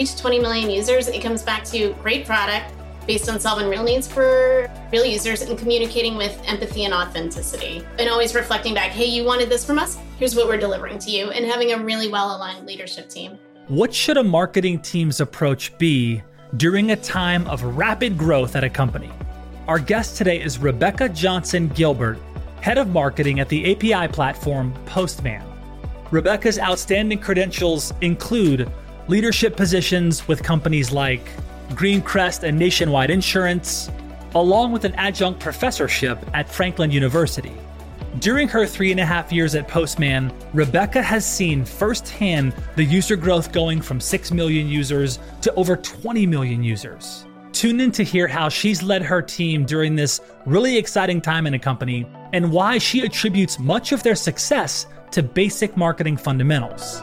Reach 20 million users, it comes back to great product based on solving real needs for real users and communicating with empathy and authenticity. And always reflecting back, hey, you wanted this from us? Here's what we're delivering to you, and having a really well aligned leadership team. What should a marketing team's approach be during a time of rapid growth at a company? Our guest today is Rebecca Johnson Gilbert, head of marketing at the API platform Postman. Rebecca's outstanding credentials include leadership positions with companies like Greencrest and Nationwide Insurance, along with an adjunct professorship at Franklin University. During her three and a half years at Postman, Rebecca has seen firsthand the user growth going from 6 million users to over 20 million users. Tune in to hear how she's led her team during this really exciting time in a company and why she attributes much of their success to basic marketing fundamentals.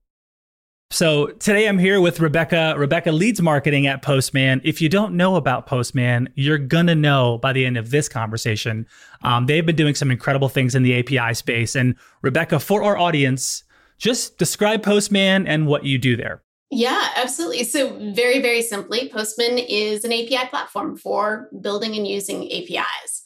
So today I'm here with Rebecca. Rebecca leads marketing at Postman. If you don't know about Postman, you're gonna know by the end of this conversation. Um, they've been doing some incredible things in the API space. And Rebecca, for our audience, just describe Postman and what you do there. Yeah, absolutely. So, very, very simply, Postman is an API platform for building and using APIs.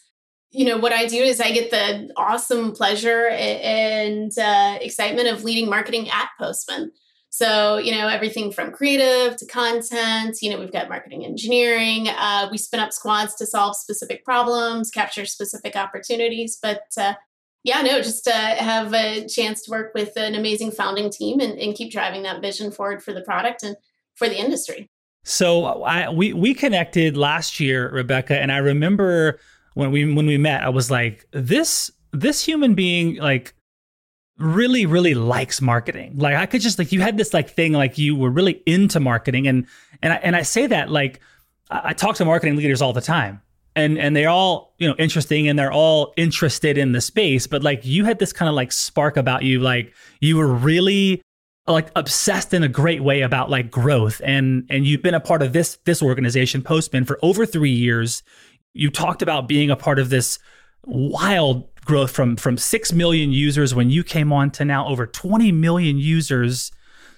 You know, what I do is I get the awesome pleasure and uh, excitement of leading marketing at Postman. So, you know, everything from creative to content, you know, we've got marketing engineering. Uh, we spin up squads to solve specific problems, capture specific opportunities. But uh, yeah, no, just uh, have a chance to work with an amazing founding team and, and keep driving that vision forward for the product and for the industry. So I, we we connected last year, Rebecca, and I remember when we when we met, I was like, this this human being like really really likes marketing. Like i could just like you had this like thing like you were really into marketing and and i, and I say that like I, I talk to marketing leaders all the time and and they're all you know interesting and they're all interested in the space but like you had this kind of like spark about you like you were really like obsessed in a great way about like growth and and you've been a part of this this organization postman for over 3 years. You talked about being a part of this wild growth from from 6 million users when you came on to now over 20 million users.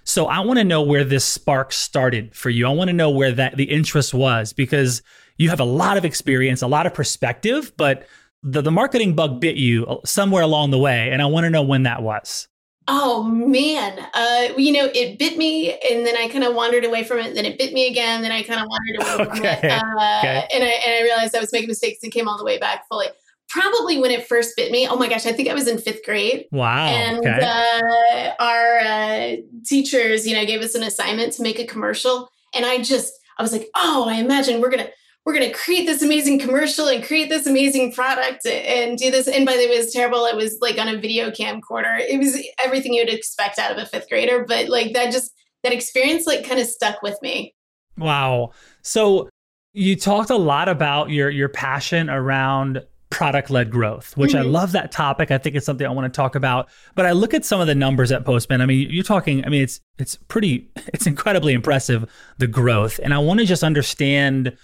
So I want to know where this spark started for you. I want to know where that the interest was because you have a lot of experience, a lot of perspective, but the, the marketing bug bit you somewhere along the way. And I want to know when that was. Oh man, uh, you know, it bit me, and then I kind of wandered away from it. Then it bit me again. Then I kind of wandered away okay. from it, uh, okay. and I and I realized I was making mistakes and came all the way back fully probably when it first bit me. Oh my gosh, I think I was in fifth grade. Wow. And okay. uh, our uh, teachers, you know, gave us an assignment to make a commercial. And I just, I was like, oh, I imagine we're going to, we're to create this amazing commercial and create this amazing product and do this. And by the way, it was terrible. It was like on a video camcorder. It was everything you'd expect out of a fifth grader. But like that just, that experience like kind of stuck with me. Wow. So you talked a lot about your your passion around product led growth, which mm-hmm. I love that topic. I think it's something I want to talk about. But I look at some of the numbers at Postman. I mean, you're talking, I mean, it's it's pretty it's incredibly impressive the growth. And I want to just understand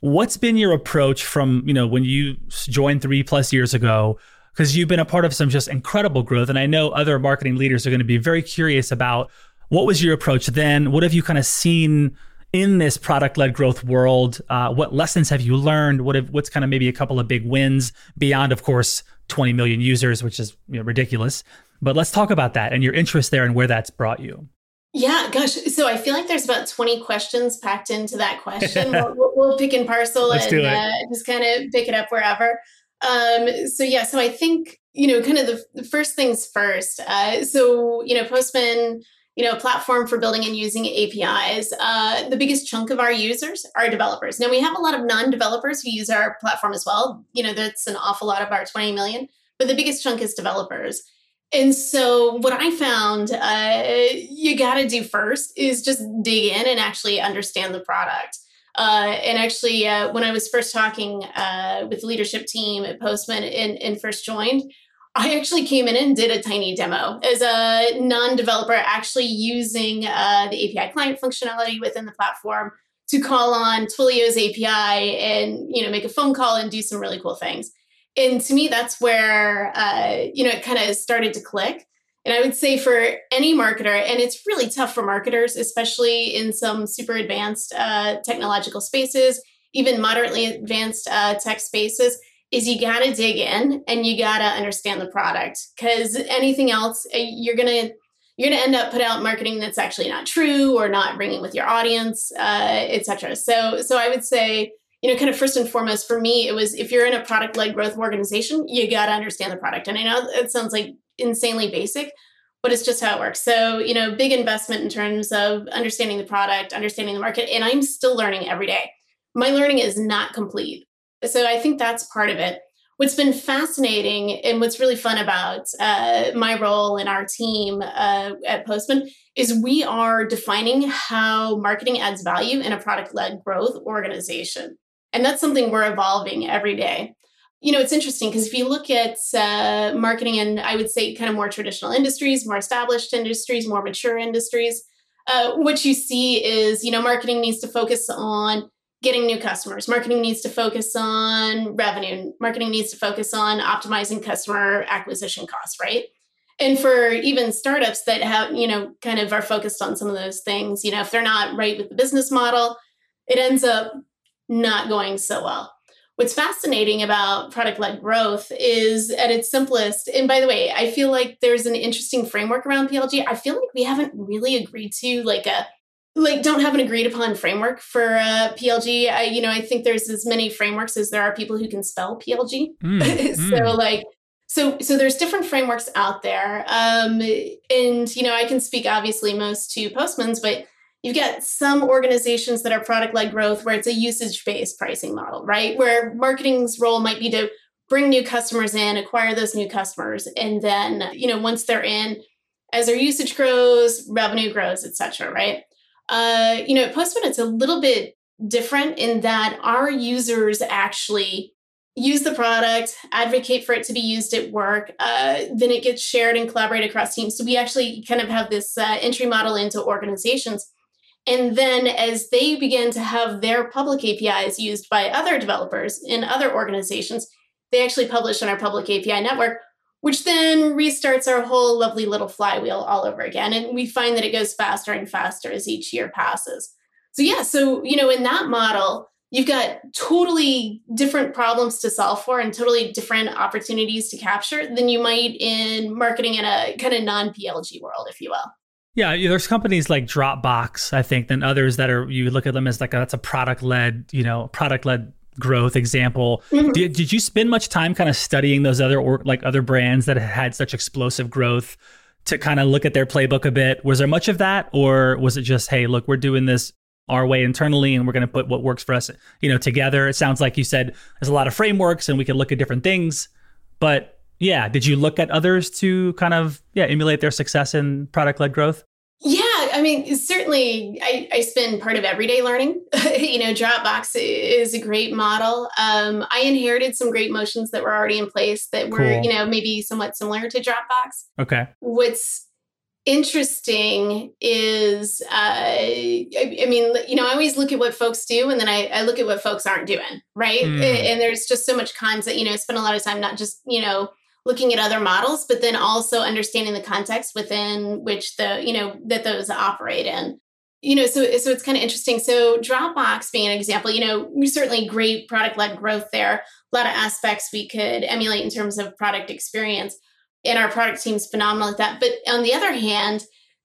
what's been your approach from, you know, when you joined 3 plus years ago because you've been a part of some just incredible growth and I know other marketing leaders are going to be very curious about what was your approach then? What have you kind of seen in this product led growth world? Uh, what lessons have you learned? What have, what's kind of maybe a couple of big wins beyond, of course, 20 million users, which is you know, ridiculous. But let's talk about that and your interest there and where that's brought you. Yeah, gosh. So I feel like there's about 20 questions packed into that question. we'll, we'll, pick and parcel Let's and uh, just kind of pick it up wherever. Um, so yeah, so I think, you know, kind of the, the first things first. Uh, so, you know, Postman you know, platform for building and using APIs. Uh, the biggest chunk of our users are developers. Now we have a lot of non-developers who use our platform as well. You know, that's an awful lot of our 20 million, but the biggest chunk is developers. And so what I found uh, you got to do first is just dig in and actually understand the product. Uh, and actually, uh, when I was first talking uh, with the leadership team at Postman and, and first joined, I actually came in and did a tiny demo as a non-developer, actually using uh, the API client functionality within the platform to call on Twilio's API and you know make a phone call and do some really cool things. And to me, that's where uh, you know it kind of started to click. And I would say for any marketer, and it's really tough for marketers, especially in some super advanced uh, technological spaces, even moderately advanced uh, tech spaces is you got to dig in and you got to understand the product because anything else uh, you're going to you're going to end up put out marketing that's actually not true or not bringing with your audience uh, etc so so i would say you know kind of first and foremost for me it was if you're in a product led growth organization you got to understand the product. And i know it sounds like insanely basic but it's just how it works. So you know big investment in terms of understanding the product understanding the market and i'm still learning every day. My learning is not complete so I think that's part of it. What's been fascinating and what's really fun about uh, my role in our team uh, at Postman is we are defining how marketing adds value in a product led growth organization. And that's something we're evolving every day. You know, it's interesting because if you look at uh, marketing and I would say kind of more traditional industries, more established industries, more mature industries, uh, what you see is, you know, marketing needs to focus on getting new customers. Marketing needs to focus on revenue. Marketing needs to focus on optimizing customer acquisition costs, right? And for even startups that have, you know, kind of are focused on some of those things, you know, if they're not right with the business model, it ends up not going so well. What's fascinating about product led growth is at its simplest, and by the way, I feel like there's an interesting framework around PLG. I feel like we haven't really agreed to like a like don't have an agreed upon framework for uh, PLG. I, you know, I think there's as many frameworks as there are people who can spell PLG. Mm, so mm. like, so so there's different frameworks out there, um, and you know, I can speak obviously most to Postman's, but you've got some organizations that are product led growth where it's a usage based pricing model, right? Where marketing's role might be to bring new customers in, acquire those new customers, and then you know, once they're in, as their usage grows, revenue grows, et cetera, right? Uh, you know, Postman, it's a little bit different in that our users actually use the product, advocate for it to be used at work, uh, then it gets shared and collaborated across teams. So we actually kind of have this uh, entry model into organizations. And then as they begin to have their public APIs used by other developers in other organizations, they actually publish on our public API network, which then restarts our whole lovely little flywheel all over again. And we find that it goes faster and faster as each year passes. So, yeah, so, you know, in that model, you've got totally different problems to solve for and totally different opportunities to capture than you might in marketing in a kind of non PLG world, if you will. Yeah, there's companies like Dropbox, I think, than others that are you look at them as like a, that's a product led, you know, product led growth example. Mm-hmm. Did, did you spend much time kind of studying those other or like other brands that had such explosive growth to kind of look at their playbook a bit? Was there much of that, or was it just, hey, look, we're doing this our way internally, and we're going to put what works for us, you know, together? It sounds like you said there's a lot of frameworks, and we can look at different things, but yeah, did you look at others to kind of yeah emulate their success in product led growth? Yeah, I mean, certainly, I, I spend part of everyday learning. you know, Dropbox is a great model. Um, I inherited some great motions that were already in place that were, cool. you know, maybe somewhat similar to Dropbox. Okay. What's interesting is, uh, I, I, mean, you know, I always look at what folks do and then I, I look at what folks aren't doing, right? Mm. And there's just so much cons that, you know, I spend a lot of time not just, you know, looking at other models, but then also understanding the context within which the, you know, that those operate in. You know, so so it's kind of interesting. So Dropbox being an example, you know, we certainly great product led growth there. A lot of aspects we could emulate in terms of product experience. And our product team's phenomenal at that. But on the other hand,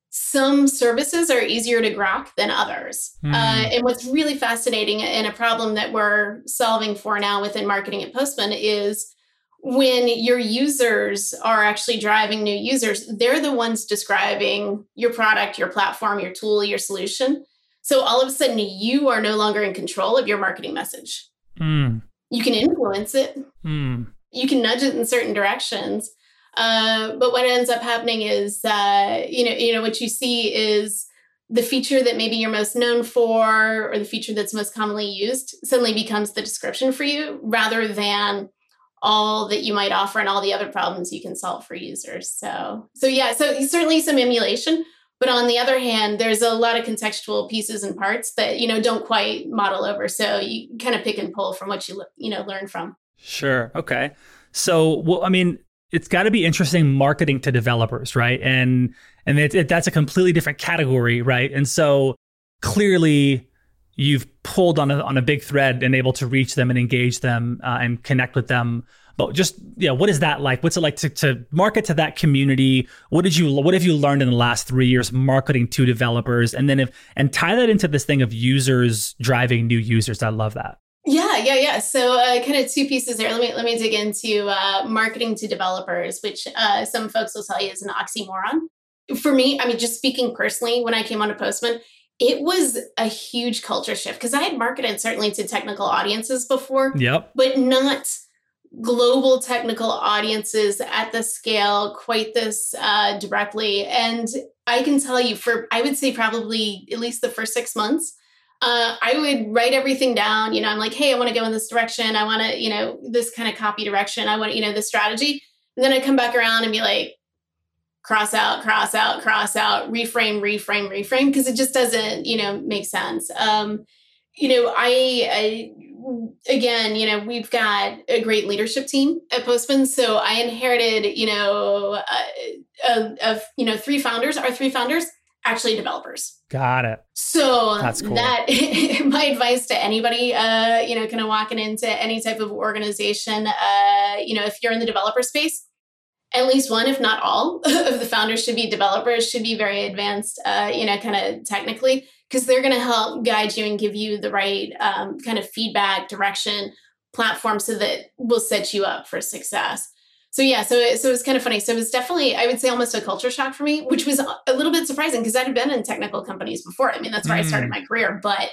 some services are easier to grok than others. Mm. Uh, and what's really fascinating and a problem that we're solving for now within marketing at Postman is when your users are actually driving new users, they're the ones describing your product, your platform, your tool, your solution. So all of a sudden, you are no longer in control of your marketing message. Mm. You can influence it, mm. you can nudge it in certain directions. Uh, but what ends up happening is, uh, you know, you know, what you see is the feature that maybe you're most known for, or the feature that's most commonly used, suddenly becomes the description for you, rather than all that you might offer and all the other problems you can solve for users. So, so yeah, so certainly some emulation, but on the other hand, there's a lot of contextual pieces and parts that you know don't quite model over. So you kind of pick and pull from what you you know learn from. Sure. Okay. So, well, I mean, it's got to be interesting marketing to developers, right? And and it, it, that's a completely different category, right? And so clearly you've pulled on a, on a big thread and able to reach them and engage them uh, and connect with them but just yeah what is that like what's it like to, to market to that community what did you what have you learned in the last three years marketing to developers and then if and tie that into this thing of users driving new users i love that yeah, yeah, yeah. So, uh, kind of two pieces there. Let me let me dig into uh, marketing to developers, which uh, some folks will tell you is an oxymoron. For me, I mean, just speaking personally, when I came on to Postman, it was a huge culture shift because I had marketed certainly to technical audiences before, yep. but not global technical audiences at the scale quite this uh, directly. And I can tell you, for I would say probably at least the first six months, uh, I would write everything down. You know, I'm like, hey, I want to go in this direction. I want to, you know, this kind of copy direction. I want, you know, this strategy. And then I come back around and be like, cross out, cross out, cross out, reframe, reframe, reframe, because it just doesn't, you know, make sense. Um, you know, I, I again, you know, we've got a great leadership team at Postman. So I inherited, you know, uh, of, you know, three founders, our three founders, actually developers. Got it. So that's cool. That my advice to anybody, uh, you know, kind of walking into any type of organization, uh, you know, if you're in the developer space, at least one, if not all, of the founders should be developers, should be very advanced, uh, you know, kind of technically, because they're going to help guide you and give you the right um, kind of feedback, direction, platform, so that will set you up for success. So yeah, so it, so it was kind of funny. So it was definitely, I would say, almost a culture shock for me, which was a little bit surprising because I'd been in technical companies before. I mean, that's where mm. I started mm. my career, but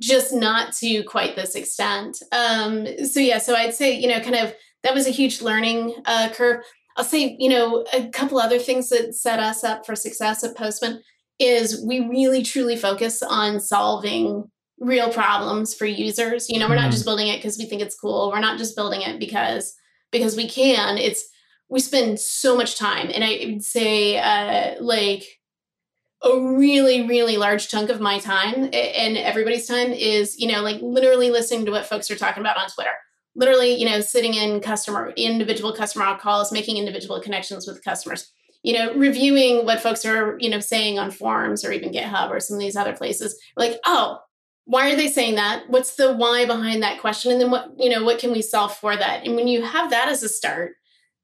just not to quite this extent. Um, so yeah, so I'd say, you know, kind of that was a huge learning uh, curve. I'll say, you know, a couple other things that set us up for success at Postman is we really truly focus on solving real problems for users. You know, we're not just mm-hmm. building it because we think it's cool. We're not just building it because because we can. It's we spend so much time, and I would say uh, like a really really large chunk of my time and everybody's time is you know like literally listening to what folks are talking about on Twitter literally, you know, sitting in customer, individual customer calls, making individual connections with customers, you know, reviewing what folks are, you know, saying on forums or even GitHub or some of these other places. Like, oh, why are they saying that? What's the why behind that question? And then what, you know, what can we solve for that? And when you have that as a start,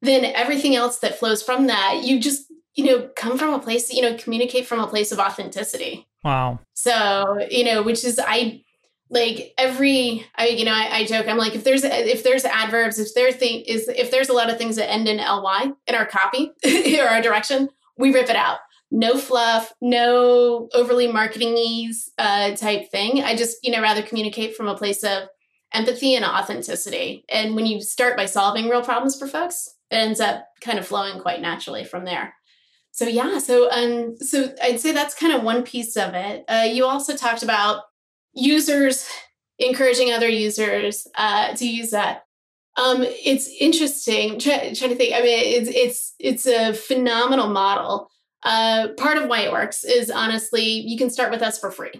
then everything else that flows from that, you just, you know, come from a place, you know, communicate from a place of authenticity. Wow. So, you know, which is I like every I you know I, I, joke I'm like if there's if there's adverbs if there thing is if there's a lot of things that end in ly in our copy or our direction we rip it out. No fluff no overly marketing uh, type thing. I just you know rather communicate from a place of empathy and authenticity. And when you start by solving real problems for folks it ends up kind of flowing quite naturally from there. So yeah, so um, so I'd say that's kind of one piece of it. Uh, you also talked about users encouraging other users uh, to use that. Um, it's interesting. Try, trying to think. I mean, it's it's it's a phenomenal model. Uh, part of why it works is honestly, you can start with us for free.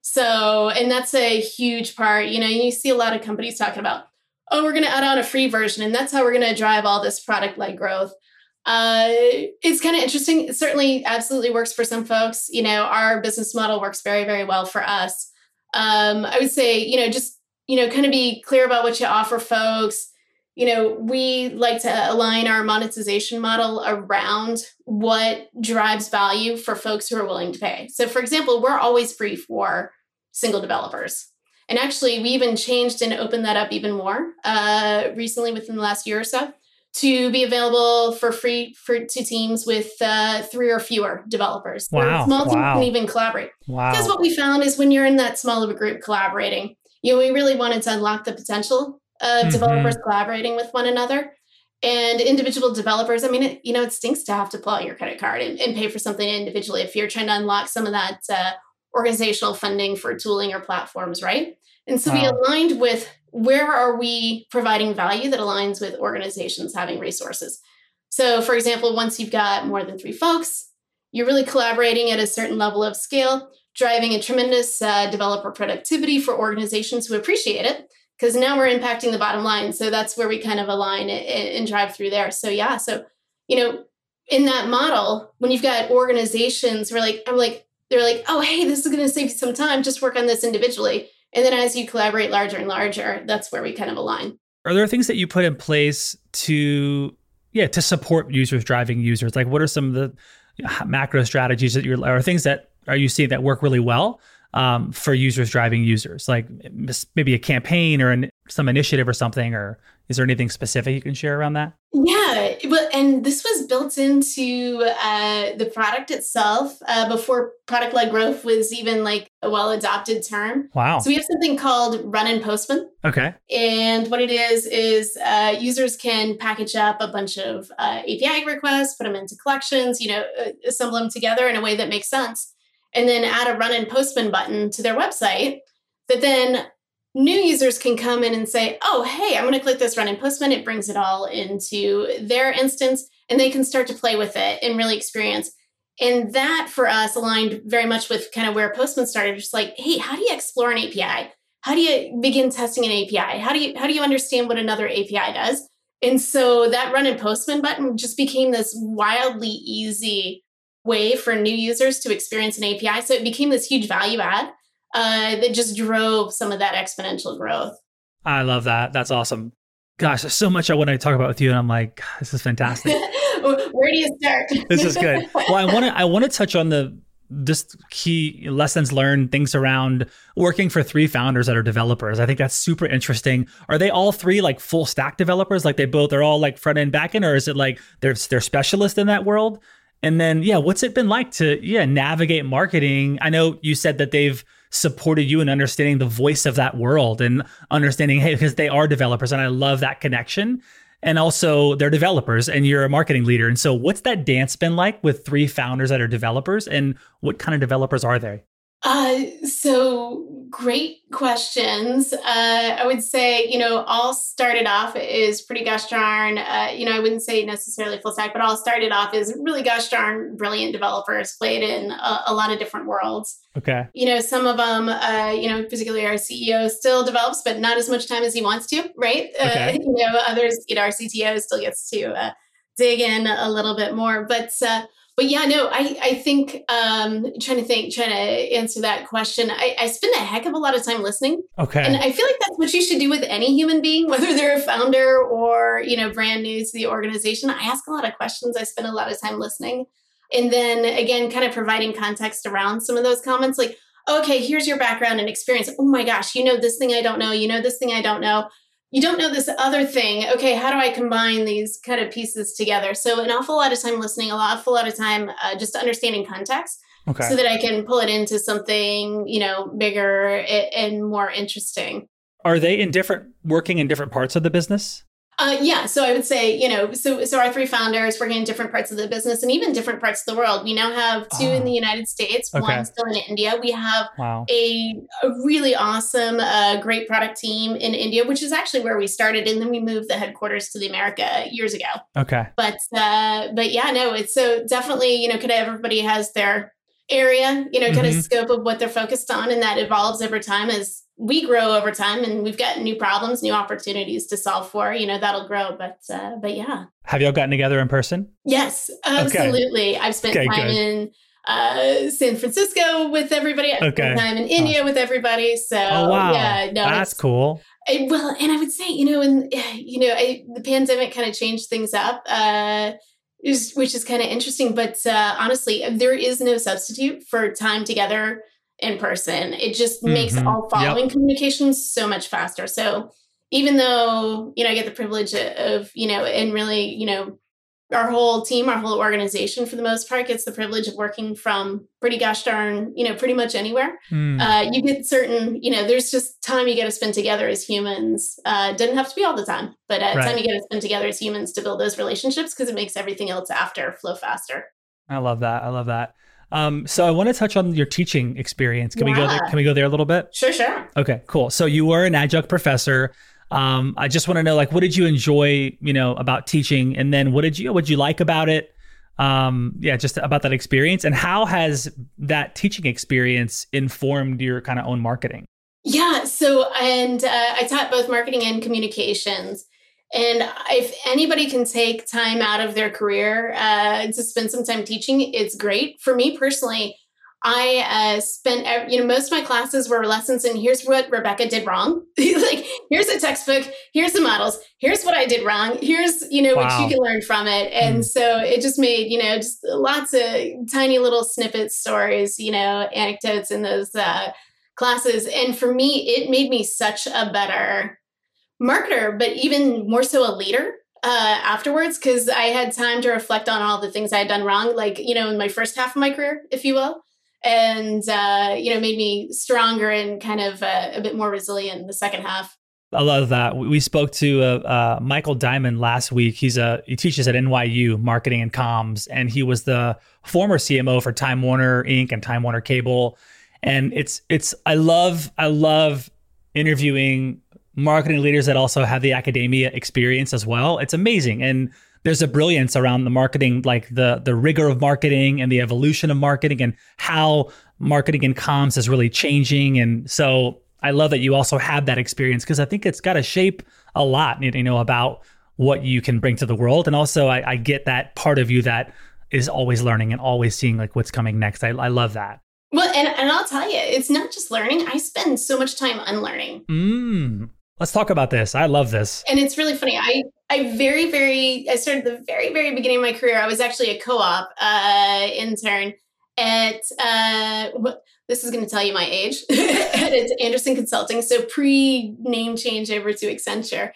So, and that's a huge part. You know, you see a lot of companies talking about, oh, we're going to add on a free version, and that's how we're going to drive all this product led growth. Uh, it's kind of interesting. It certainly absolutely works for some folks. You know, our business model works very, very well for us. Um, I would say, you know, just, you know, kind of be clear about what you offer folks. You know, we like to align our monetization model around what drives value for folks who are willing to pay. So, for example, we're always free for single developers. And actually, we even changed and opened that up even more uh, recently within the last year or so to be available for free for to teams with uh, three or fewer developers. Wow. Small teams wow. can even collaborate. Wow. Because what we found is when you're in that small of a group collaborating, you know, we really wanted to unlock the potential of mm-hmm. developers collaborating with one another. And individual developers, I mean, it, you know, it stinks to have to pull out your credit card and, and, pay for something individually if you're trying to unlock some of that uh, organizational funding for tooling or platforms, right? And so wow. we aligned with where are we providing value that aligns with organizations having resources? So, for example, once you've got more than three folks, you're really collaborating at a certain level of scale, driving a tremendous uh, developer productivity for organizations who appreciate it, because now we're impacting the bottom line. So that's where we kind of align and, and drive through there. So, yeah, so, you know, in that model, when you've got organizations, we're like, I'm like, they're like, oh, hey, this is going to save you some time. Just work on this individually. And then as you collaborate larger and larger, that's where we kind of align. Are there things that you put in place to yeah, to support users driving users? Like what are some of the macro strategies that you're or things that are you seeing that work really well um, for users driving users? Like maybe a campaign or an, some initiative or something or is there anything specific you can share around that? Yeah, well, and this was built into uh, the product itself uh, before product led growth was even like a well adopted term. Wow. So we have something called Run in Postman. Okay. And what it is, is uh, users can package up a bunch of uh, API requests, put them into collections, you know, uh, assemble them together in a way that makes sense, and then add a Run in Postman button to their website that then new users can come in and say, oh, hey, I'm going to click this run in Postman. It brings it all into their instance and they can start to play with it and really experience. And that for us aligned very much with kind of where Postman started. Just like, hey, how do you explore an API? How do you begin testing an API? How do you how do you understand what another API does? And so that run in Postman button just became this wildly easy way for new users to experience an API. So it became this huge value add uh, that just drove some of that exponential growth. I love that. That's awesome. Gosh, there's so much I want to talk about with you, and I'm like, this is fantastic. Where do you start? this is good. Well, I want to I want to touch on the just key lessons learned, things around working for three founders that are developers. I think that's super interesting. Are they all three like full stack developers? Like they both are all like front end, back end, or is it like they're they're specialists in that world? And then yeah, what's it been like to yeah navigate marketing? I know you said that they've supported you in understanding the voice of that world and understanding, hey, because they are developers. And I love that connection. And also, they're developers and you're a marketing leader. And so, what's that dance been like with three founders that are developers? And what kind of developers are they? Uh, so great questions. Uh, I would say, you know, all started off is pretty gosh darn, uh, you know, I wouldn't say necessarily full stack, but all started off as really gosh darn brilliant developers played in a, a lot of different worlds. Okay. You know, some of them, uh, you know, particularly our CEO still develops, but not as much time as he wants to, right? Uh, okay. Uh, you know, others, you know, our CTO still gets to uh, dig in a little bit more, but, uh, but yeah, no, I, I think um, trying to think, trying to answer that question. I, I spend a heck of a lot of time listening. Okay. And I feel like that's what you should do with any human being, whether they're a founder or, you know, brand new to the organization. I ask a lot of questions. I spend a lot of time listening. And then again, kind of providing context around some of those comments like, okay, here's your background and experience. Oh my gosh, you know this thing I don't know. You know this thing I don't know you don't know this other thing. Okay, how do I combine these kind of pieces together? So, an awful lot of time listening, a awful lot of time uh, just understanding context, okay. so that I can pull it into something you know bigger and more interesting. Are they in different working in different parts of the business? Uh, yeah, so I would say, you know, so so our three founders working in different parts of the business and even different parts of the world. We now have two oh. in the ah. United States, okay. one still in India. We have wow. a, a really awesome, uh, great product team in India, which is actually where we started, and then we moved the headquarters to the America years ago. Okay, but uh, but yeah, no, it's so definitely, you know, of everybody has their area, you know, kind mm-hmm. of scope of what they're focused on, and that evolves over time as we grow over time and we've got new problems new opportunities to solve for you know that'll grow but uh, but yeah have y'all gotten together in person yes absolutely okay. i've spent okay, time good. in uh, San Francisco with everybody. I okay. time in India with everybody. So oh, wow. yeah, no, that's cool. I, well, and I would say, you know, and you know, I, the pandemic kind of changed things up, uh, is, which is kind of interesting. But uh, honestly, there is no substitute for time together in person. It just mm-hmm. makes all following yep. communications so much faster. So even though, you know, I get the privilege of, you know, and really, you know, our whole team, our whole organization for the most part gets the privilege of working from pretty gosh darn, you know, pretty much anywhere. Mm. Uh, you get certain, you know, there's just time you get to spend together as humans. Uh, doesn't have to be all the time, but uh, right. time you get to spend together as humans to build those relationships because it makes everything else after flow faster. I love that. I love that. Um, so I want to touch on your teaching experience. Can yeah. we go there? Can we go there a little bit? Sure, sure. Okay, cool. So you were an adjunct professor. Um, I just want to know, like, what did you enjoy, you know, about teaching, and then what did you, what did you like about it? Um, yeah, just about that experience, and how has that teaching experience informed your kind of own marketing? Yeah. So, and uh, I taught both marketing and communications. And if anybody can take time out of their career uh, to spend some time teaching, it's great. For me personally, I uh, spent, you know, most of my classes were lessons and here's what Rebecca did wrong. like, here's a textbook, here's the models, here's what I did wrong, here's, you know, wow. what you can learn from it. And mm. so it just made, you know, just lots of tiny little snippets, stories, you know, anecdotes in those uh, classes. And for me, it made me such a better marketer, but even more so a leader uh, afterwards because I had time to reflect on all the things I had done wrong, like, you know, in my first half of my career, if you will. And, uh, you know, made me stronger and kind of uh, a bit more resilient in the second half. I love that. We spoke to uh, uh, Michael Diamond last week. He's a he teaches at NYU marketing and comms, and he was the former CMO for Time Warner Inc. and Time Warner Cable. And it's it's I love I love interviewing marketing leaders that also have the academia experience as well. It's amazing. And there's a brilliance around the marketing, like the the rigor of marketing and the evolution of marketing and how marketing and comms is really changing. And so I love that you also have that experience because I think it's got to shape a lot, you know, about what you can bring to the world. And also I, I, get that part of you that is always learning and always seeing like what's coming next. I, I love that. Well, and, and I'll tell you, it's not just learning. I spend so much time unlearning. Mm. Let's talk about this. I love this. And it's really funny. I I very very I started the very very beginning of my career. I was actually a co-op uh, intern at uh, this is going to tell you my age at Andersen Consulting. So pre name change over to Accenture,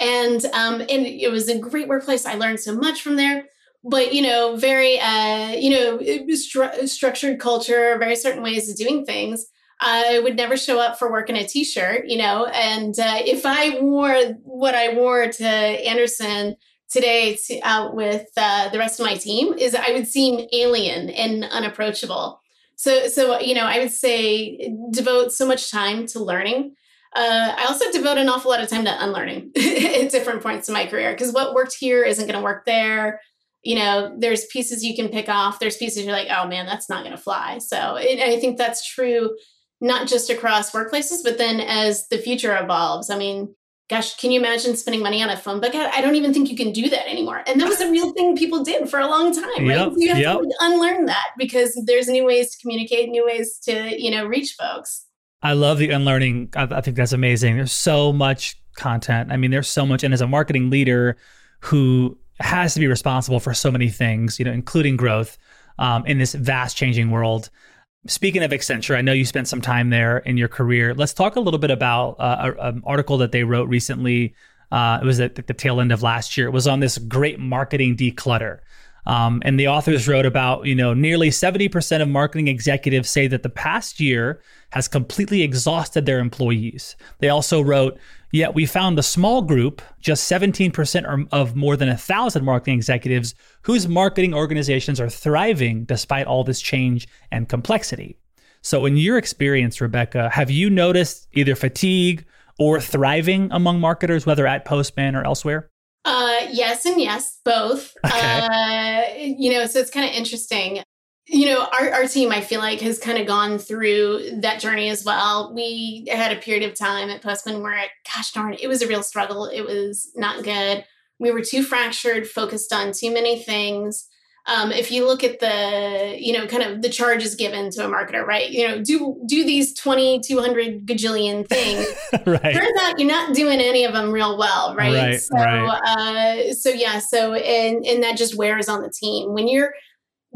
and um, and it was a great workplace. I learned so much from there. But you know, very uh, you know, stru- structured culture, very certain ways of doing things. I would never show up for work in a t-shirt, you know. And uh, if I wore what I wore to Andersen today to, out with uh, the rest of my team, is I would seem alien and unapproachable. So, so you know, I would say devote so much time to learning. Uh, I also devote an awful lot of time to unlearning at different points in my career because what worked here isn't going to work there. You know, there's pieces you can pick off. There's pieces you're like, oh man, that's not going to fly. So, I think that's true not just across workplaces, but then as the future evolves. I mean, gosh, can you imagine spending money on a phone book? I don't even think you can do that anymore. And that was a real thing people did for a long time, right? Yep, so you have yep. to unlearn that because there's new ways to communicate, new ways to, you know, reach folks. I love the unlearning. I, I think that's amazing. There's so much content. I mean, there's so much. And as a marketing leader who has to be responsible for so many things, you know, including growth um, in this vast changing world, Speaking of Accenture, I know you spent some time there in your career. Let's talk a little bit about uh, an article that they wrote recently. Uh, it was at the tail end of last year. It was on this great marketing declutter. Um, and the authors wrote about, you know, nearly 70% of marketing executives say that the past year has completely exhausted their employees. They also wrote, yet we found a small group, just 17% of more than a thousand marketing executives, whose marketing organizations are thriving despite all this change and complexity. So, in your experience, Rebecca, have you noticed either fatigue or thriving among marketers, whether at Postman or elsewhere? Uh, yes, and yes, both. Okay. Uh, you know, so it's kind of interesting. You know, our, our team, I feel like, has kind of gone through that journey as well. We had a period of time at Postman where, gosh darn, it was a real struggle. It was not good. We were too fractured, focused on too many things um, if you look at the you know kind of the charges given to a marketer right? You know do do these 20 200 gajillion things. Right. turns out you're not doing any of them real well right, right so right. Uh, so yeah so and and that just wears on the team. When you're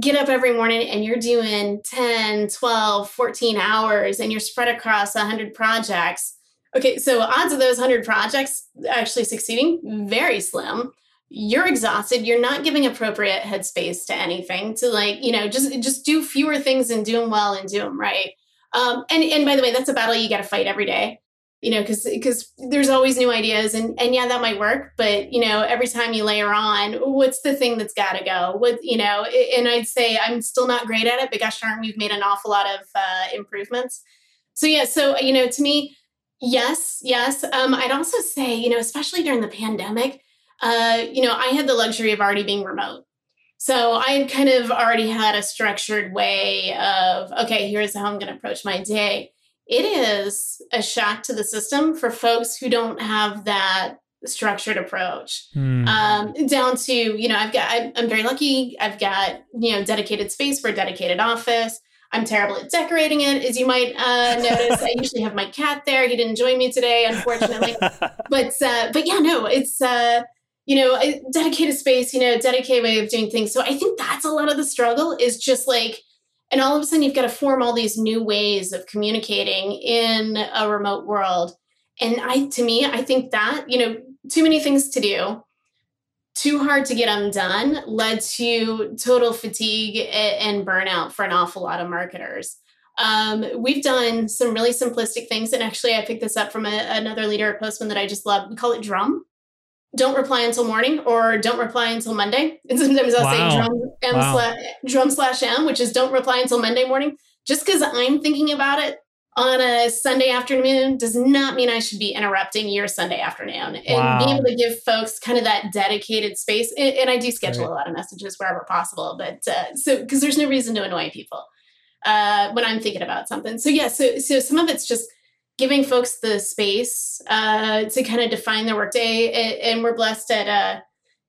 get up every morning and you're doing 10 12 14 hours and you're spread across 100 projects okay so odds of those 100 projects actually succeeding very slim you're exhausted. You're not giving appropriate headspace to anything to like you know just just do fewer things and do them well and do them right. Um, and and by the way that's a battle you got to fight every day you know because because there's always new ideas and and yeah that might work but you know every time you layer on what's the thing that's got to go? What you know and i'd say i'm still not great at it but gosh darn we've made an awful lot of uh, improvements. So yeah so you know to me yes yes. Um, i'd also say you know especially during the pandemic uh, you know, I had the luxury of already being remote. So I kind of already had a structured way of, okay, here's how I'm going to approach my day. It is a shock to the system for folks who don't have that structured approach. Hmm. Um, down to, you know, I've got, I'm very lucky. I've got, you know, dedicated space for a dedicated office. I'm terrible at decorating it, as you might uh, notice. I usually have my cat there. He didn't join me today, unfortunately. but uh, but yeah, no, it's uh, you know, a dedicated space, you know, dedicated way of doing things. So I think that's a lot of the struggle is just like, and all of a sudden you've got to form all these new ways of communicating in a remote world. And I, to me, I think that, you know, too many things to do, too hard to get them done led to total fatigue and burnout for an awful lot of marketers. Um, we've done some really simplistic things. And actually, I picked this up from a, another leader at Postman that I just love. We call it drum don't reply until morning or don't reply until Monday. And sometimes I'll wow. say drum M wow. slash drum slash M, which is don't reply until Monday morning. Just because I'm thinking about it on a Sunday afternoon does not mean I should be interrupting your Sunday afternoon. And wow. being able to give folks kind of that dedicated space. And, and I do schedule right. a lot of messages wherever possible, but uh, so because there's no reason to annoy people uh, when I'm thinking about something. So yeah, so so some of it's just giving folks the space uh, to kind of define their workday. And, we're blessed at, uh,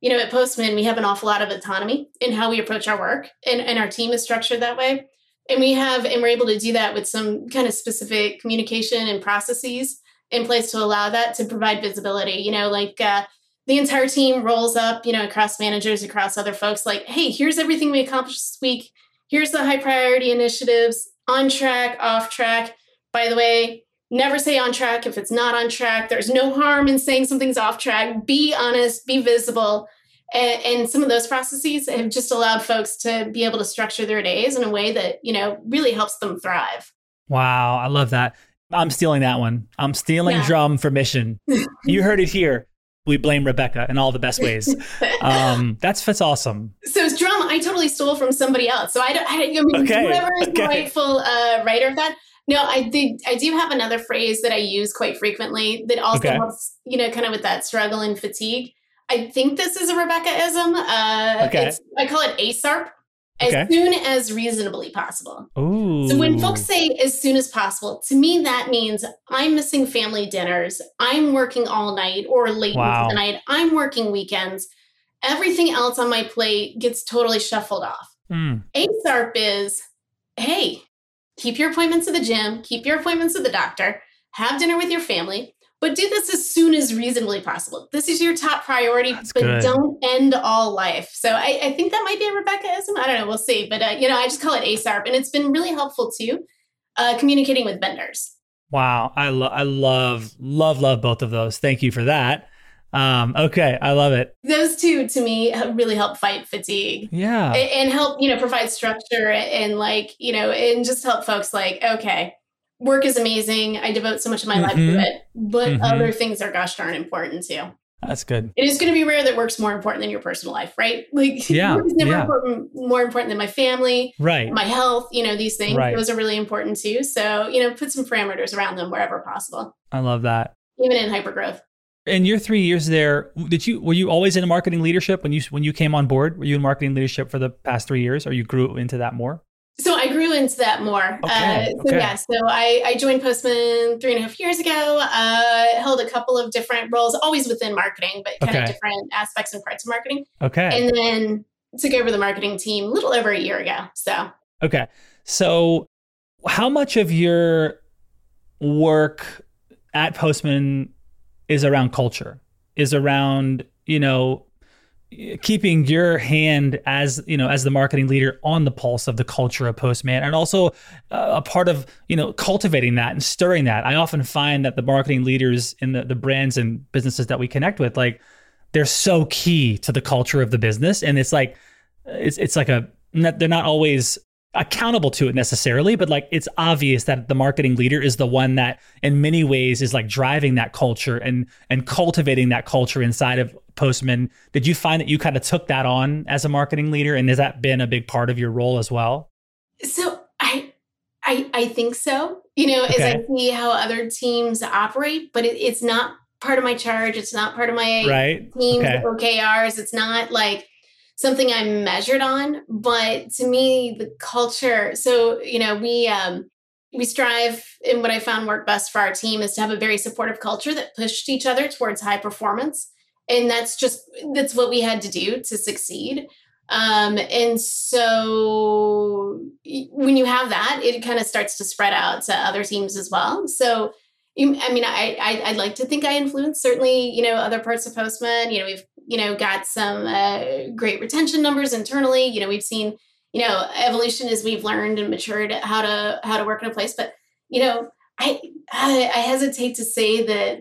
you know, at Postman, we have an awful lot of autonomy in how we approach our work, and, and our team is structured that way. And we have, and we're able to do that with some kind of specific communication and processes in place to allow that to provide visibility. You know, like uh, the entire team rolls up, you know, across managers, across other folks, like, hey, here's everything we accomplished this week. Here's the high priority initiatives on track, off track. By the way, never say on track if it's not on track. There's no harm in saying something's off track. Be honest, be visible. And, and, some of those processes have just allowed folks to be able to structure their days in a way that, you know, really helps them thrive. Wow, I love that. I'm stealing that one. I'm stealing yeah. drum for mission. you heard it here. We blame Rebecca in all the best ways. Um, that's that's awesome. So it's drum. I totally stole from somebody else. So I don't. I, I mean, okay. whoever is okay. the rightful uh, writer of that. No, I did. I do have another phrase that I use quite frequently that also okay. helps, you know, kind of with that struggle and fatigue. I think this is a Rebecca-ism. Uh, okay. I call it ASARP, as okay. soon as reasonably possible. Ooh. So when folks say as soon as possible, to me that means I'm missing family dinners, I'm working all night or late wow. into the night, I'm working weekends. Everything else on my plate gets totally shuffled off. Mm. ASARP is, hey, keep your appointments at the gym, keep your appointments at the doctor, have dinner with your family, but do this as soon as reasonably possible. This is your top priority, That's but good. don't end all life. So I, I, think that might be a Rebecca-ism. I don't know. We'll see. But, uh, you know, I just call it ASARP. And it's been really helpful too, uh, communicating with vendors. Wow. I, lo- I love, love, love both of those. Thank you for that. Um, okay, I love it. Those two to me really help fight fatigue. Yeah. And help, you know, provide structure and like, you know, and just help folks like, okay, work is amazing. I devote so much of my mm-hmm. life to mm-hmm. it, but mm-hmm. other things are gosh darn important too. That's good. It is going to be rare that work's more important than your personal life, right? Like, yeah, work is never yeah. important, more important than my family, right? My health, you know, these things. Right. Those are really important too. So, you know, put some parameters around them wherever possible. I love that. Even in hypergrowth. In your three years there, did you were you always in marketing leadership when you when you came on board? Were you in marketing leadership for the past three years, or you grew into that more? So I grew into that more. Okay, uh, so okay. yeah, so I, I joined Postman three and a half years ago. Uh, held a couple of different roles, always within marketing, but kind okay. of different aspects and parts of marketing. Okay. And then took over the marketing team a little over a year ago. So okay, so how much of your work at Postman is around culture? Is around you know keeping your hand as you know as the marketing leader on the pulse of the culture of postman and also uh, a part of you know cultivating that and stirring that i often find that the marketing leaders in the, the brands and businesses that we connect with like they're so key to the culture of the business and it's like it's it's like a they're not always accountable to it necessarily, but like it's obvious that the marketing leader is the one that in many ways is like driving that culture and and cultivating that culture inside of Postman. Did you find that you kind of took that on as a marketing leader and has that been a big part of your role as well? So I I I think so. You know, Okay. as I see how other teams operate, but it, it's not part of my charge. It's not part of my Right? team's Okay. OKRs. It's not like something I'm measured on. But to me, the culture. So you know, we um, we strive, and what I found worked best for our team is to have a very supportive culture that pushed each other towards high performance, and that's just that's what we had to do to succeed. Um, and so when you have that, it kind of starts to spread out to other teams as well. So I mean, I, I I'd like to think I influence certainly, you know, other parts of Postman. You know, we've you know got some uh, great retention numbers internally. You know, we've seen you know evolution as we've learned and matured how to how to work in a place. But you know, I I, I hesitate to say that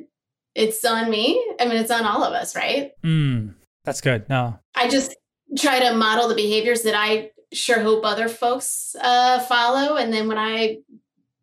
it's on me. I mean, it's on all of us, right? Mm, that's good. No. I just try to model the behaviors that I sure hope other folks uh, follow. And then when I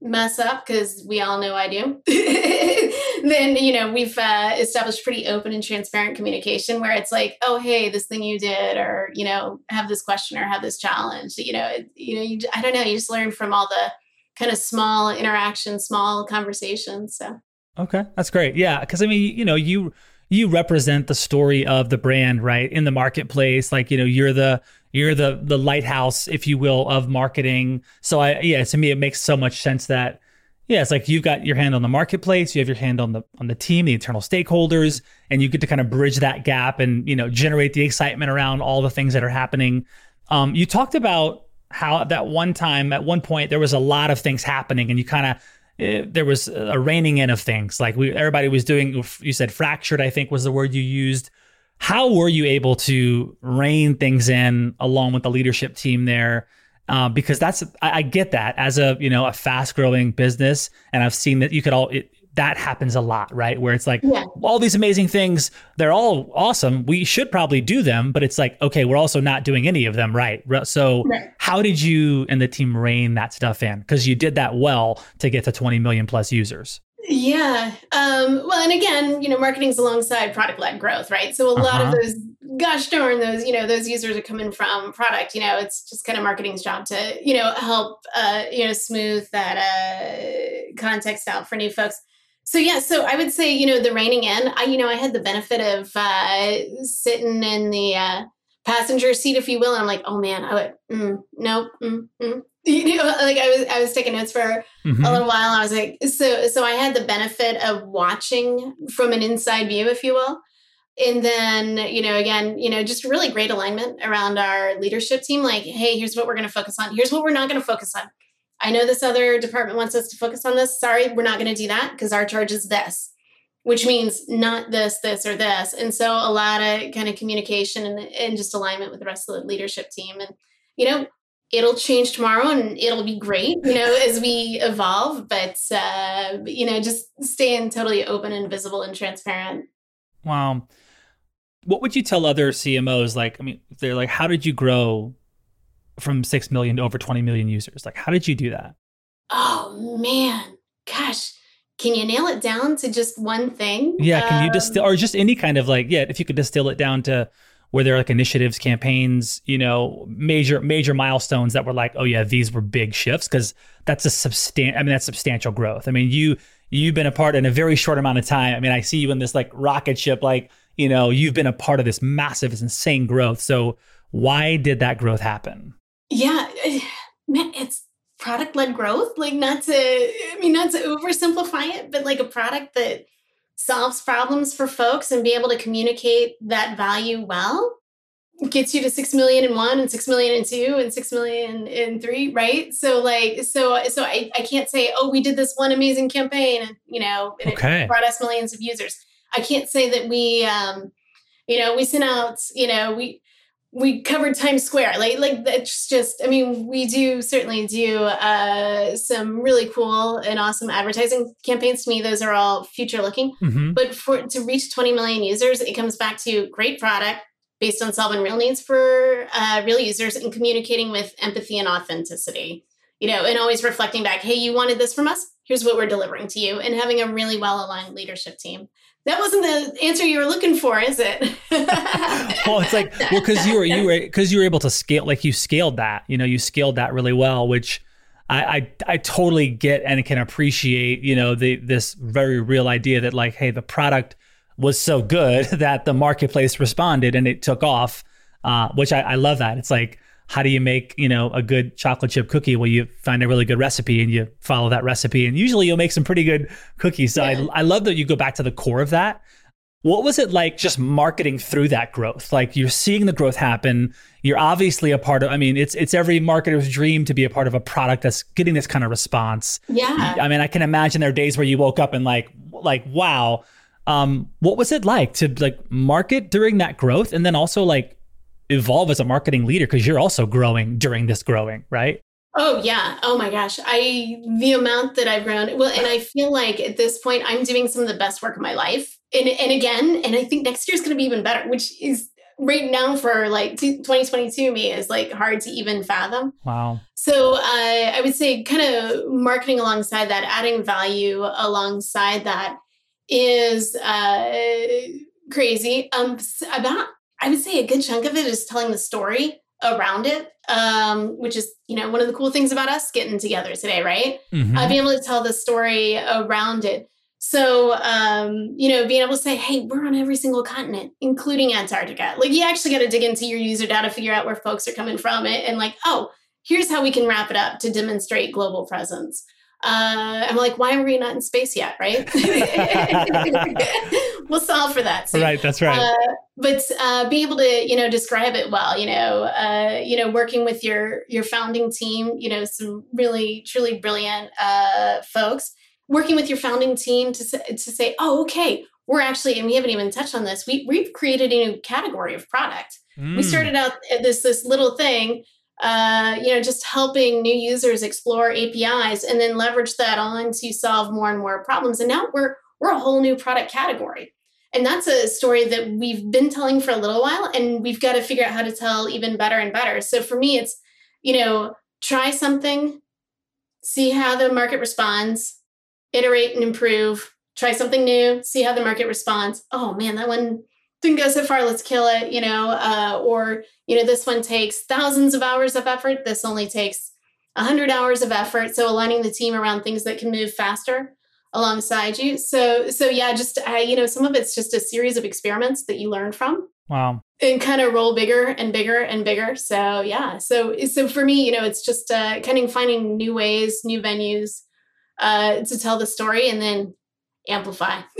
mess up, because we all know I do, then, you know, we've uh, established pretty open and transparent communication where it's like, oh, hey, this thing you did, or, you know, have this question or have this challenge. You know, it, you know, you, I don't know, you just learn from all the kind of small interactions, small conversations. So. Okay, that's great. Yeah, because I mean, you know, you you represent the story of the brand, right, in the marketplace. Like, you know, you're the you're the the lighthouse, if you will, of marketing. So, I yeah, to me, it makes so much sense that yeah, it's like you've got your hand on the marketplace, you have your hand on the on the team, the internal stakeholders, and you get to kind of bridge that gap and you know generate the excitement around all the things that are happening. Um, you talked about how that one time at one point there was a lot of things happening, and you kind of eh, there was a reining in of things. Like we, everybody was doing. You said fractured. I think was the word you used. How were you able to rein things in along with the leadership team there? Uh, because that's I, I get that as a you know a fast growing business, and I've seen that you could all it, that happens a lot, right? Where it's like Yeah. all these amazing things, they're all awesome. We should probably do them, but it's like okay, we're also not doing any of them right. So Right. how did you and the team rein that stuff in? Because you did that well to get to 20 million plus users. Yeah. Um, well, and again, you know, marketing's alongside product led growth, right? So a lot of Uh-huh. those, gosh darn, those, you know, those users are coming from product. You know, it's just kind of marketing's job to, you know, help, uh, you know, smooth that uh, context out for new folks. So yeah, so I would say, you know, the reining in. I, you know, I had the benefit of uh, sitting in the uh, passenger seat, if you will, and I'm like, oh man, I would, mm, no, mm, mm. you know, like I was, I was taking notes for Mhm. a little while. I was like, so so I had the benefit of watching from an inside view, if you will. And then, you know, again, you know, just really great alignment around our leadership team. Like, hey, here's what we're going to focus on. Here's what we're not going to focus on. I know this other department wants us to focus on this. Sorry, we're not going to do that because our charge is this, which means not this, this, or this. And so a lot of kind of communication and, and just alignment with the rest of the leadership team. And, you know, it'll change tomorrow and it'll be great, you know, as we evolve. But, uh, you know, just staying totally open and visible and transparent. Wow. What would you tell other CMOs? Like, I mean, they're like, how did you grow from 6 million to over 20 million users? Like, how did you do that? Oh, man. Gosh. Can you nail it down to just one thing? Yeah. Can um, you distill, or just any kind of like, yeah, if you could distill it down to where there are like initiatives, campaigns, you know, major, major milestones that were like, oh, yeah, these were big shifts because that's a substantial, I mean, that's substantial growth. I mean, you, you've been a part in a very short amount of time. I mean, I see you in this like rocket ship, like, you know, you've been a part of this massive, this insane growth. So why did that growth happen? Yeah, man, it's product led growth. Like, not to, I mean, not to oversimplify it, but like a product that solves problems for folks and be able to communicate that value well gets you to six million in one and six million in two and six million in three, right? So like so so I, I can't say, oh, we did this one amazing campaign and you know and okay. it brought us millions of users. I can't say that we um you know we sent out, you know, we we covered Times Square. Like like that's just I mean, we do certainly do uh some really cool and awesome advertising campaigns. To me, those are all future looking. Mm-hmm. But for to reach 20 million users, it comes back to great product based on solving real needs for uh, real users and communicating with empathy and authenticity. You know, and always reflecting back, hey, you wanted this from us. Here's what we're delivering to you, and having a really well aligned leadership team that wasn't the answer you were looking for, is it? well, it's like well, because you were you were because you were able to scale like you scaled that. You know, you scaled that really well, which I, I I totally get and can appreciate. You know, the this very real idea that like, hey, the product was so good that the marketplace responded and it took off. Uh, which I, I love that. It's like how do you make you know a good chocolate chip cookie? Well you find a really good recipe and you follow that recipe. And usually you'll make some pretty good cookies. So yeah. I, I love that you go back to the core of that. What was it like just marketing through that growth? Like you're seeing the growth happen. You're obviously a part of i mean it's it's every marketer's dream to be a part of a product that's getting this kind of response. Yeah. I mean i can imagine there are days where you woke up and like like wow. Um, what was it like to like market during that growth? And then also like evolve as a marketing leader because you're also growing during this growing, right? Oh yeah. Oh my gosh. I the amount that I've grown. Well, and I feel like at this point I'm doing some of the best work of my life. And and again, and I think next year is going to be even better, which is right now for like 2022 me is like hard to even fathom. Wow. So uh, I would say kind of marketing alongside that, adding value alongside that is uh, crazy. Um, about I would say a good chunk of it is telling the story around it, um, which is, you know, one of the cool things about us getting together today, right? Mm-hmm. Uh, being able to tell the story around it. So, um, you know, being able to say, hey, we're on every single continent, including Antarctica. Like, you actually got to dig into your user data, figure out where folks are coming from, it, and like, oh, here's how we can wrap it up to demonstrate global presence uh, I'm like, why are we not in space yet? Right? we'll solve for that. Soon. Right. That's right. Uh, but uh, be able to, you know, describe it well. You know, uh, you know, working with your your founding team. You know, some really truly brilliant uh, folks. Working with your founding team to to say, oh, okay, we're actually, and we haven't even touched on this. We we've created a new category of product. Mm. We started out this this little thing uh, you know, just helping new users explore APIs and then leverage that on to solve more and more problems. And now we're we're a whole new product category. And that's a story that we've been telling for a little while, and we've got to figure out how to tell even better and better. So for me, it's, you know, try something, see how the market responds, iterate and improve, try something new, see how the market responds. Oh man, that one didn't go so far let's kill it you know uh, or you know this one takes thousands of hours of effort. This only takes 100 hours of effort. So aligning the team around things that can move faster alongside you. So so yeah just uh, you know some of it's just a series of experiments that you learn from. Wow. And kind of roll bigger and bigger and bigger. So yeah. So so for me you know it's just uh, kind of finding new ways new venues uh, to tell the story and then amplify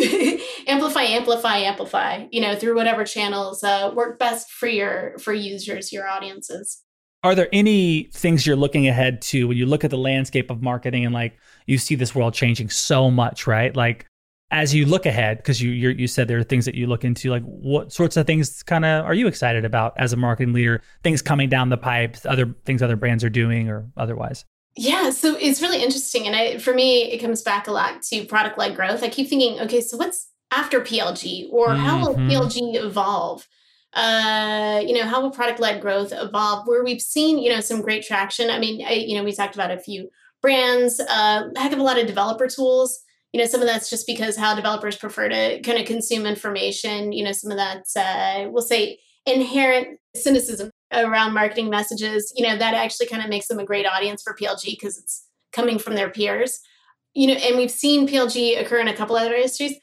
amplify amplify amplify you know through whatever channels uh, work best for your for users your audiences. Are there any things you're looking ahead to when you look at the landscape of marketing and like you see this world changing so much right? Like as you look ahead because you you said there are things that you look into like what sorts of things kind of are you excited about as a marketing leader? Things coming down the pipe other things other brands are doing or otherwise? Yeah, so it's really interesting, and I, for me, it comes back a lot to product led growth. I keep thinking, okay, so what's after PLG or mm-hmm. how will mm-hmm. PLG evolve? Uh, you know, how will product led growth evolve? Where we've seen, you know, some great traction. I mean, I, you know, we talked about a few brands, uh, a heck of a lot of developer tools. You know, some of that's just because how developers prefer to kind of consume information. You know, some of that's, uh, we'll say, inherent cynicism around marketing messages. You know, that actually kind of makes them a great audience for PLG because it's coming from their peers. You know, and we've seen PLG occur in a couple other industries.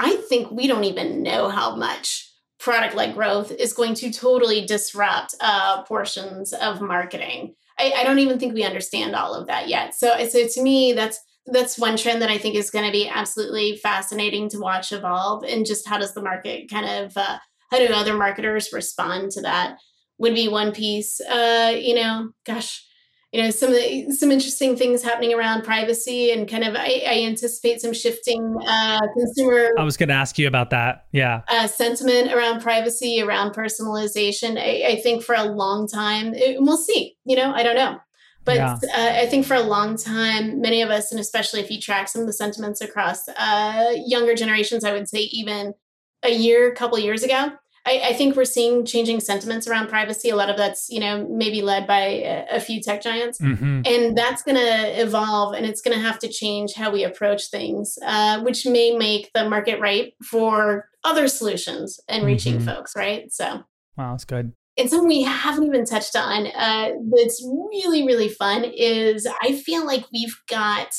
I think we don't even know how much product led growth is going to totally disrupt uh, portions of marketing. I, I, don't even think we understand all of that yet. So, so to me, that's that's one trend that I think is going to be absolutely fascinating to watch evolve. And just how does the market kind of uh, how do other marketers respond to that? Would be one piece. Uh, you know, gosh, you know some of the, some interesting things happening around privacy and kind of I, I anticipate some shifting uh, consumer. I was going to ask you about that. Yeah, uh, sentiment around privacy, around personalization. I, I think for a long time, it, we'll see. You know, I don't know. But yeah. uh, I think for a long time, many of us, and especially if you track some of the sentiments across uh, younger generations, I would say even a year, couple years ago, I, I, think we're seeing changing sentiments around privacy. A lot of that's, you know, maybe led by a, a few tech giants. Mm-hmm. And that's going to evolve and it's going to have to change how we approach things, uh, which may make the market ripe for other solutions and reaching mm-hmm. folks, right? So, wow, that's good. And something we haven't even touched on uh, that's really, really fun is I feel like we've got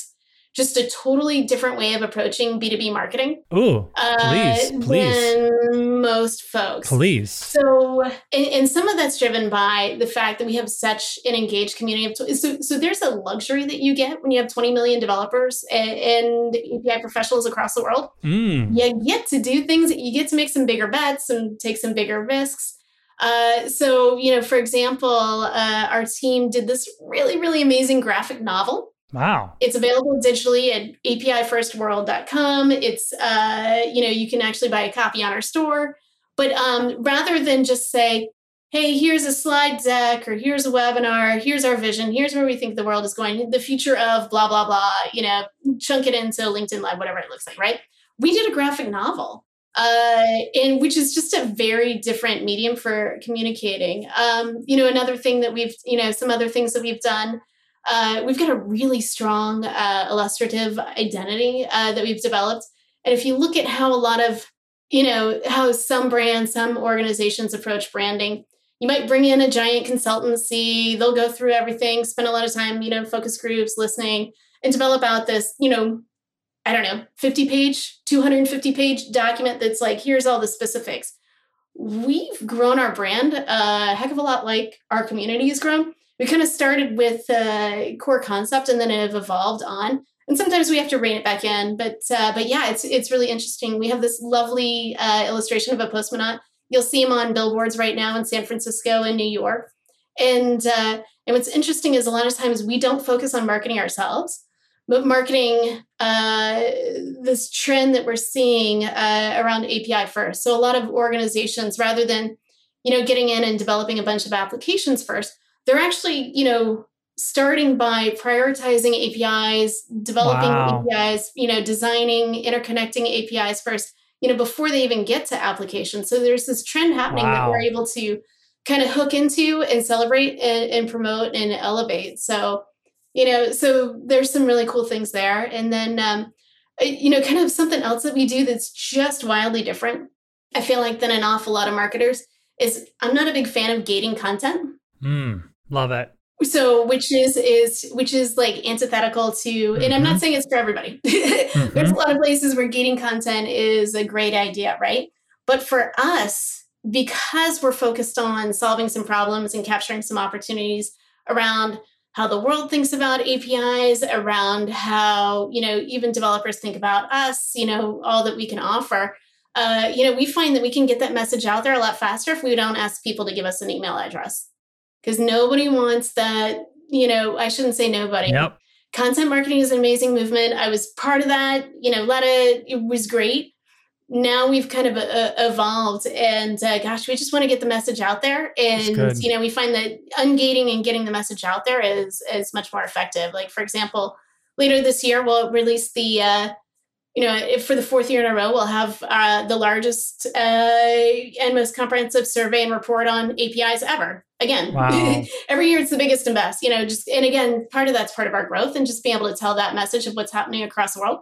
just a totally different way of approaching B2B marketing. Ooh, please, uh, please. most folks. Please. So, and, and, some of that's driven by the fact that we have such an engaged community. Of so, so there's a luxury that you get when you have 20 million developers and, and API professionals across the world. Mm. You get to do things, you get to make some bigger bets and take some bigger risks. Uh, so, you know, for example, uh, our team did this really, really amazing graphic novel Wow. It's available digitally at apifirstworld.com. It's, uh, you know, you can actually buy a copy on our store. But um, rather than just say, hey, here's a slide deck or here's a webinar, here's our vision, here's where we think the world is going, the future of blah, blah, blah, you know, chunk it into LinkedIn Live, whatever it looks like, right? We did a graphic novel. Uh, and which is just a very different medium for communicating. Um, you know, another thing that we've, you know, some other things that we've done uh, we've got a really strong uh, illustrative identity uh, that we've developed. And if you look at how a lot of, you know, how some brands, some organizations approach branding, you might bring in a giant consultancy, they'll go through everything, spend a lot of time, you know, focus groups, listening, and develop out this, you know, I don't know, 50 page, 250 page document that's like, here's all the specifics. We've grown our brand a heck of a lot like our community has grown we kind of started with a core concept and then it have evolved on. And sometimes we have to rein it back in but uh, but yeah it's it's really interesting. We have this lovely uh, illustration of a Postmanaut you'll see him on billboards right now in san francisco and new york. And uh, and what's interesting is a lot of times we don't focus on marketing ourselves but marketing uh, this trend that we're seeing uh, around api first. So a lot of organizations rather than you know getting in and developing a bunch of applications first they're actually, you know, starting by prioritizing APIs, developing wow. APIs, you know, designing, interconnecting APIs first, you know, before they even get to applications. So there's this trend happening wow. that we're able to kind of hook into and celebrate and, and, promote and elevate. So, you know, so there's some really cool things there. And then, um, you know, kind of something else that we do that's just wildly different. I feel like than an awful lot of marketers is I'm not a big fan of gating content. Mm. Love it. So, which is is which is like antithetical to, mm-hmm. and I'm not mm-hmm. saying it's for everybody. mm-hmm. There's a lot of places where gating content is a great idea, right? But for us, because we're focused on solving some problems and capturing some opportunities around how the world thinks about APIs, around how you know even developers think about us, you know all that we can offer. Uh, you know, we find that we can get that message out there a lot faster if we don't ask people to give us an email address because nobody wants that. You know, I shouldn't say nobody. Yep. Content marketing is an amazing movement. I was part of that. You know, Letta, it was great. Now we've kind of uh, evolved, and uh, gosh, we just want to get the message out there. And you know, we find that ungating and getting the message out there is is much more effective. Like for example, later this year we'll release the uh, you know, if for the fourth year in a row, we'll have uh, the largest uh, and most comprehensive survey and report on APIs ever. Again, wow. every year it's the biggest and best. You know, just and again, part of that's part of our growth and just being able to tell that message of what's happening across the world.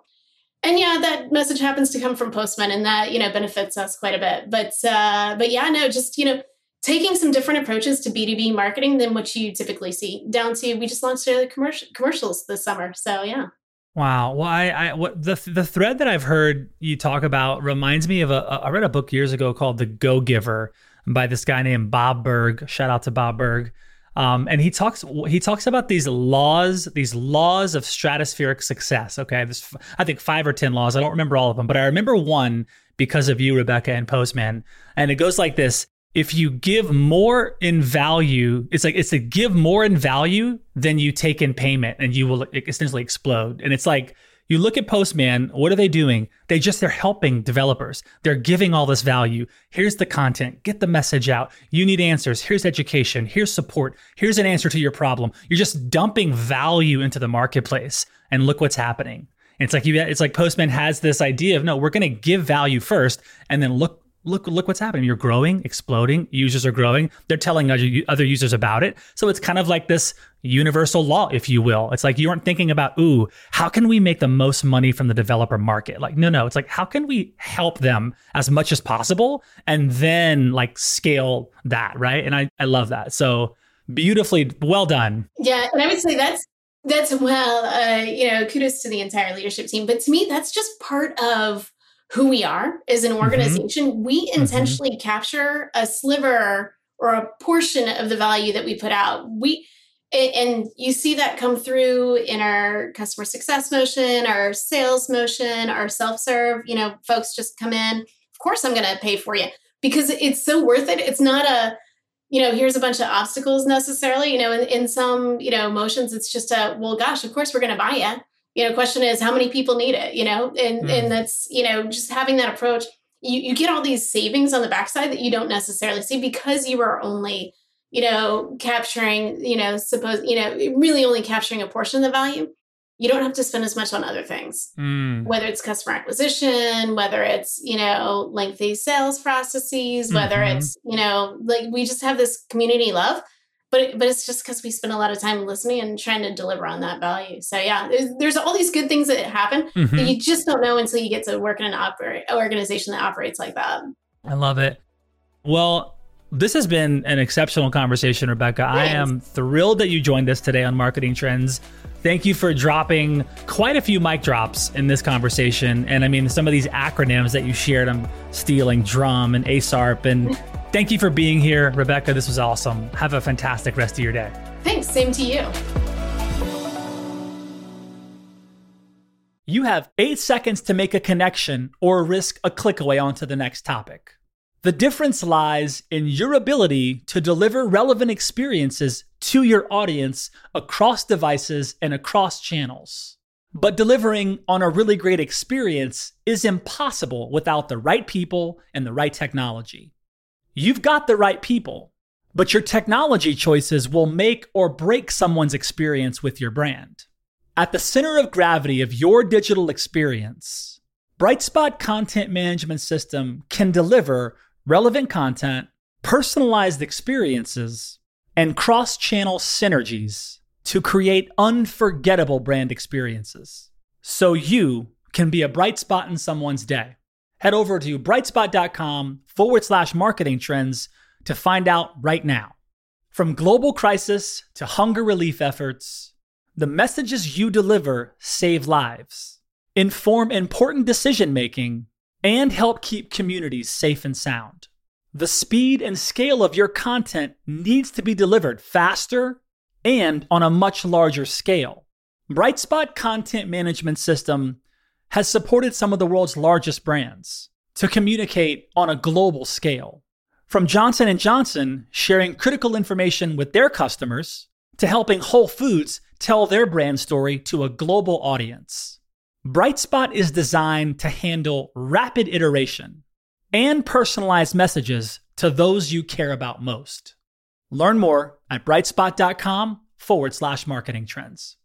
And yeah, that message happens to come from Postman, and that you know benefits us quite a bit. But uh, but yeah, no, just you know, taking some different approaches to B2B marketing than what you typically see. Down to we just launched commercial commercials this summer. So yeah. Wow. Well, I, I what the the thread that I've heard you talk about reminds me of a. I read a book years ago called The Go Giver by this guy named Bob Burg. Shout out to Bob Burg. Um, and he talks he talks about these laws, these laws of stratospheric success. Okay, this I think five or ten laws. I don't remember all of them, but I remember one because of you, Rebecca and Postman. And it goes like this: if you give more in value, it's like it's to give more in value than you take in payment, and you will essentially explode. And it's like you look at Postman, what are they doing? They just they're helping developers. They're giving all this value. Here's the content. Get the message out. You need answers. Here's education. Here's support. Here's an answer to your problem. You're just dumping value into the marketplace, and look what's happening. it's like you, it's like Postman has this idea of no, we're going to give value first, and then look look look what's happening. You're growing exploding users are growing. They're telling other users about it. So it's kind of like this universal law if you will. It's like you aren't thinking about ooh how can we make the most money from the developer market? Like no no. It's like how can we help them as much as possible and then like scale that right? And i i love that. So beautifully well done. Yeah and i would say that's that's well uh you know kudos to the entire leadership team. But to me that's just part of who we are as an mm-hmm. organization, mm-hmm. we intentionally mm-hmm. capture a sliver or a portion of the value that we put out. We and you see that come through in our customer success motion, our sales motion, our self-serve, you know, folks just come in, of course I'm going to pay for you because it's so worth it. It's not a you know, here's a bunch of obstacles necessarily. You know, in, in some, you know, motions, it's just a, well, gosh, of course we're going to buy you you know question is how many people need it you know and mm. and that's you know just having that approach you, you get all these savings on the backside that you don't necessarily see because you are only you know capturing you know suppose you know really only capturing a portion of the value you don't have to spend as much on other things mm. whether it's customer acquisition whether it's you know lengthy sales processes mm-hmm. whether it's you know like we just have this community love but but it's just because we spend a lot of time listening and trying to deliver on that value. So yeah, there's, there's all these good things that happen mm-hmm. that you just don't know until you get to work in an oper- organization that operates like that. I love it. Well, this has been an exceptional conversation, Rebecca. Thanks. I am thrilled that you joined us today on Marketing Trends. Thank you for dropping quite a few mic drops in this conversation. And I mean, some of these acronyms that you shared, I'm stealing drum and ASARP and Thank you for being here, Rebecca. This was awesome. Have a fantastic rest of your day. Thanks. Same to you. You have eight seconds to make a connection or risk a click away onto the next topic. The difference lies in your ability to deliver relevant experiences to your audience across devices and across channels. But delivering on a really great experience is impossible without the right people and the right technology. You've got the right people, but your technology choices will make or break someone's experience with your brand. At the center of gravity of your digital experience, Brightspot Content Management System can deliver relevant content, personalized experiences, and cross channel synergies to create unforgettable brand experiences so you can be a bright spot in someone's day head over to brightspot.com forward slash marketing trends to find out right now. From global crisis to hunger relief efforts, the messages you deliver save lives, inform important decision making, and help keep communities safe and sound. The speed and scale of your content needs to be delivered faster and on a much larger scale. Brightspot Content Management System has supported some of the world's largest brands to communicate on a global scale. From Johnson & Johnson sharing critical information with their customers to helping Whole Foods tell their brand story to a global audience. Brightspot is designed to handle rapid iteration and personalized messages to those you care about most. Learn more at brightspot.com forward slash marketing trends.